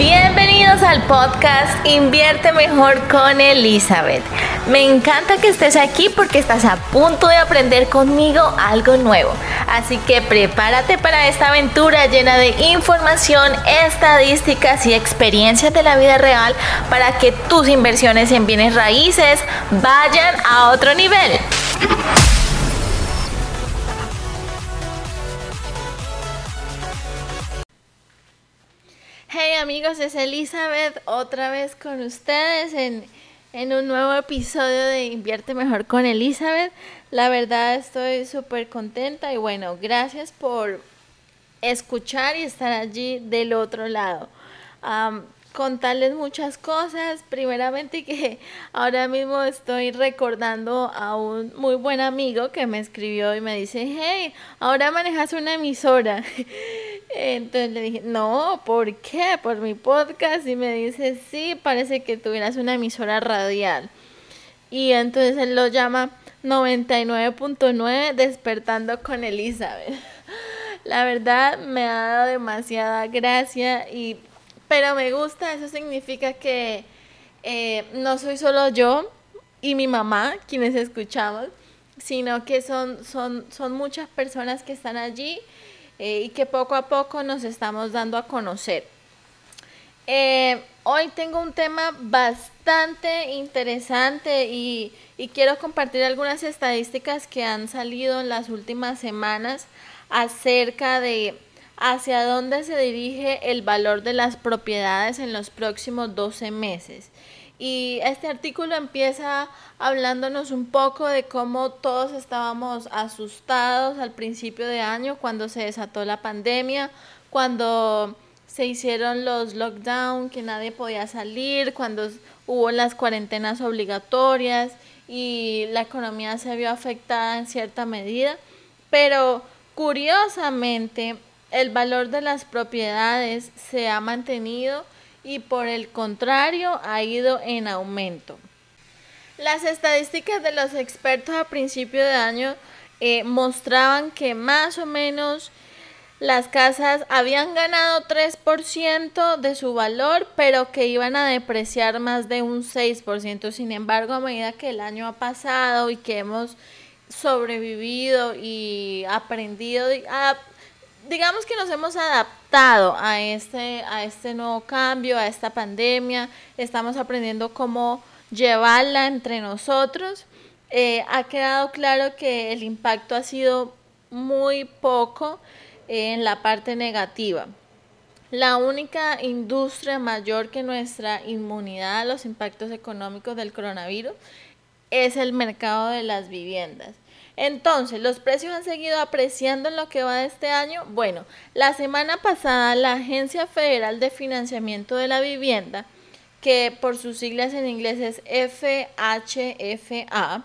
Bienvenidos al podcast Invierte Mejor con Elizabeth. Me encanta que estés aquí porque estás a punto de aprender conmigo algo nuevo. Así que prepárate para esta aventura llena de información, estadísticas y experiencias de la vida real para que tus inversiones en bienes raíces vayan a otro nivel. Amigos, es Elizabeth otra vez con ustedes en, en un nuevo episodio de Invierte Mejor con Elizabeth. La verdad estoy súper contenta y bueno, gracias por escuchar y estar allí del otro lado contarles muchas cosas. Primeramente que ahora mismo estoy recordando a un muy buen amigo que me escribió y me dice, hey, ahora manejas una emisora. Entonces le dije, no, ¿por qué? Por mi podcast. Y me dice, sí, parece que tuvieras una emisora radial. Y entonces él lo llama 99.9 Despertando con Elizabeth. La verdad me ha dado demasiada gracia y pero me gusta, eso significa que eh, no soy solo yo y mi mamá quienes escuchamos, sino que son, son, son muchas personas que están allí eh, y que poco a poco nos estamos dando a conocer. Eh, hoy tengo un tema bastante interesante y, y, quiero compartir algunas estadísticas que han salido en las últimas semanas acerca de hacia dónde se dirige el valor de las propiedades en los próximos 12 meses. Y este artículo empieza hablándonos un poco de cómo todos estábamos asustados al principio de año cuando se desató la pandemia, cuando se hicieron los lockdowns, que nadie podía salir, cuando hubo las cuarentenas obligatorias y la economía se vio afectada en cierta medida. Pero curiosamente, el valor de las propiedades se ha mantenido y por el contrario ha ido en aumento. Las estadísticas de los expertos a principio de año eh, mostraban que más o menos las casas habían ganado 3% de su valor, pero que iban a depreciar más de un 6%. Sin embargo, a medida que el año ha pasado y que hemos sobrevivido y aprendido a digamos que nos hemos adaptado a este, a este nuevo cambio, a esta pandemia, estamos aprendiendo cómo llevarla entre nosotros. Eh, ha quedado claro que el impacto ha sido muy poco en la parte negativa. La única industria mayor que nuestra inmunidad a los impactos económicos del coronavirus es el mercado de las viviendas. Entonces, ¿los precios han seguido apreciando en lo que va de este año? Bueno, la semana pasada la Agencia Federal de Financiamiento de la Vivienda, que por sus siglas en inglés es FHFA,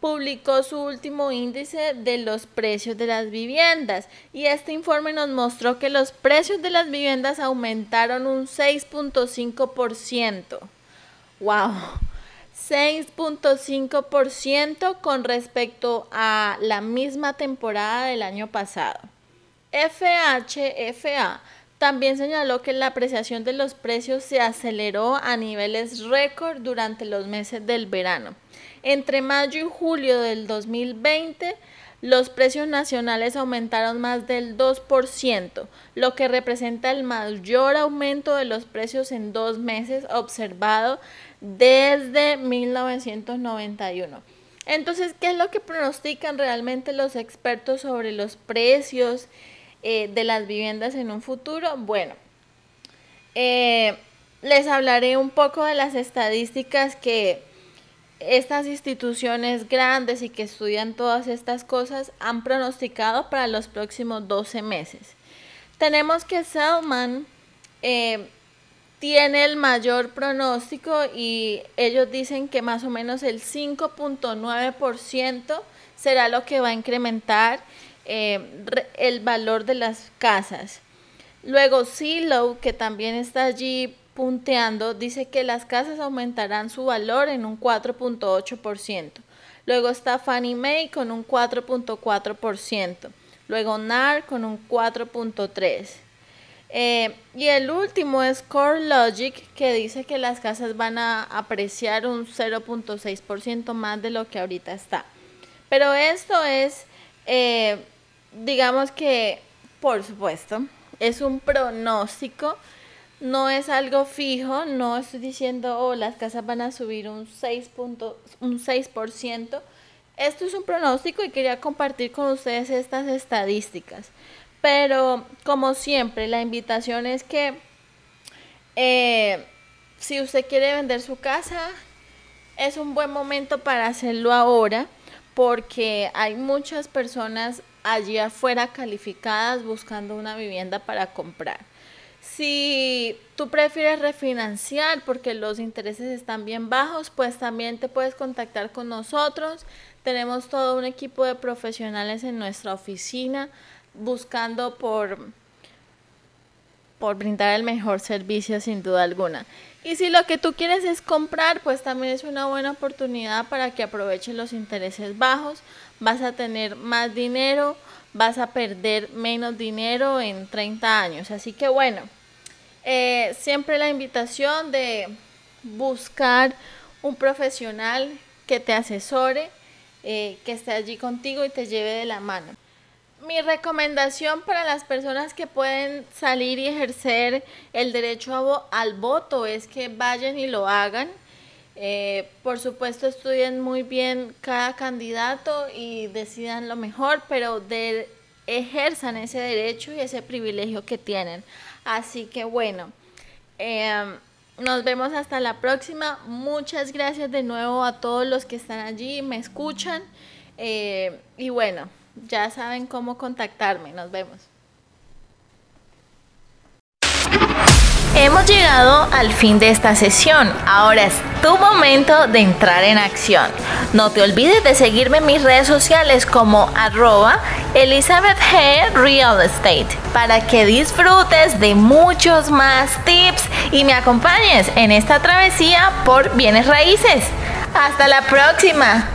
publicó su último índice de los precios de las viviendas y este informe nos mostró que los precios de las viviendas aumentaron un 6.5%. ¡Wow! 6.5% con respecto a la misma temporada del año pasado. FHFA también señaló que la apreciación de los precios se aceleró a niveles récord durante los meses del verano. Entre mayo y julio del 2020, los precios nacionales aumentaron más del 2%, lo que representa el mayor aumento de los precios en dos meses observado desde 1991. Entonces, ¿qué es lo que pronostican realmente los expertos sobre los precios eh, de las viviendas en un futuro? Bueno, eh, les hablaré un poco de las estadísticas que estas instituciones grandes y que estudian todas estas cosas han pronosticado para los próximos 12 meses. Tenemos que Selman eh, tiene el mayor pronóstico y ellos dicen que más o menos el 5.9% será lo que va a incrementar eh, el valor de las casas. Luego Silo, que también está allí punteando, dice que las casas aumentarán su valor en un 4.8%. Luego está Fannie Mae con un 4.4%. Luego NAR con un 4.3%. Eh, y el último es Core Logic, que dice que las casas van a apreciar un 0.6% más de lo que ahorita está. Pero esto es, eh, digamos que, por supuesto, es un pronóstico, no es algo fijo, no estoy diciendo, oh, las casas van a subir un 6, un 6%. Esto es un pronóstico y quería compartir con ustedes estas estadísticas. Pero como siempre, la invitación es que eh, si usted quiere vender su casa, es un buen momento para hacerlo ahora porque hay muchas personas allí afuera calificadas buscando una vivienda para comprar. Si tú prefieres refinanciar porque los intereses están bien bajos, pues también te puedes contactar con nosotros. Tenemos todo un equipo de profesionales en nuestra oficina buscando por, por brindar el mejor servicio sin duda alguna. Y si lo que tú quieres es comprar, pues también es una buena oportunidad para que aproveches los intereses bajos. Vas a tener más dinero, vas a perder menos dinero en 30 años. Así que bueno, eh, siempre la invitación de buscar un profesional que te asesore, eh, que esté allí contigo y te lleve de la mano. Mi recomendación para las personas que pueden salir y ejercer el derecho al voto es que vayan y lo hagan. Eh, por supuesto, estudien muy bien cada candidato y decidan lo mejor, pero de, ejerzan ese derecho y ese privilegio que tienen. Así que bueno, em, nos vemos hasta la próxima. Muchas gracias de nuevo a todos los que están allí me escuchan. Eh, y bueno ya saben cómo contactarme. Nos vemos. Hemos llegado al fin de esta sesión. Ahora es tu momento de entrar en acción. No te olvides de seguirme en mis redes sociales como arroba Elizabeth G. Real Estate para que disfrutes de muchos más tips y me acompañes en esta travesía por bienes raíces. Hasta la próxima.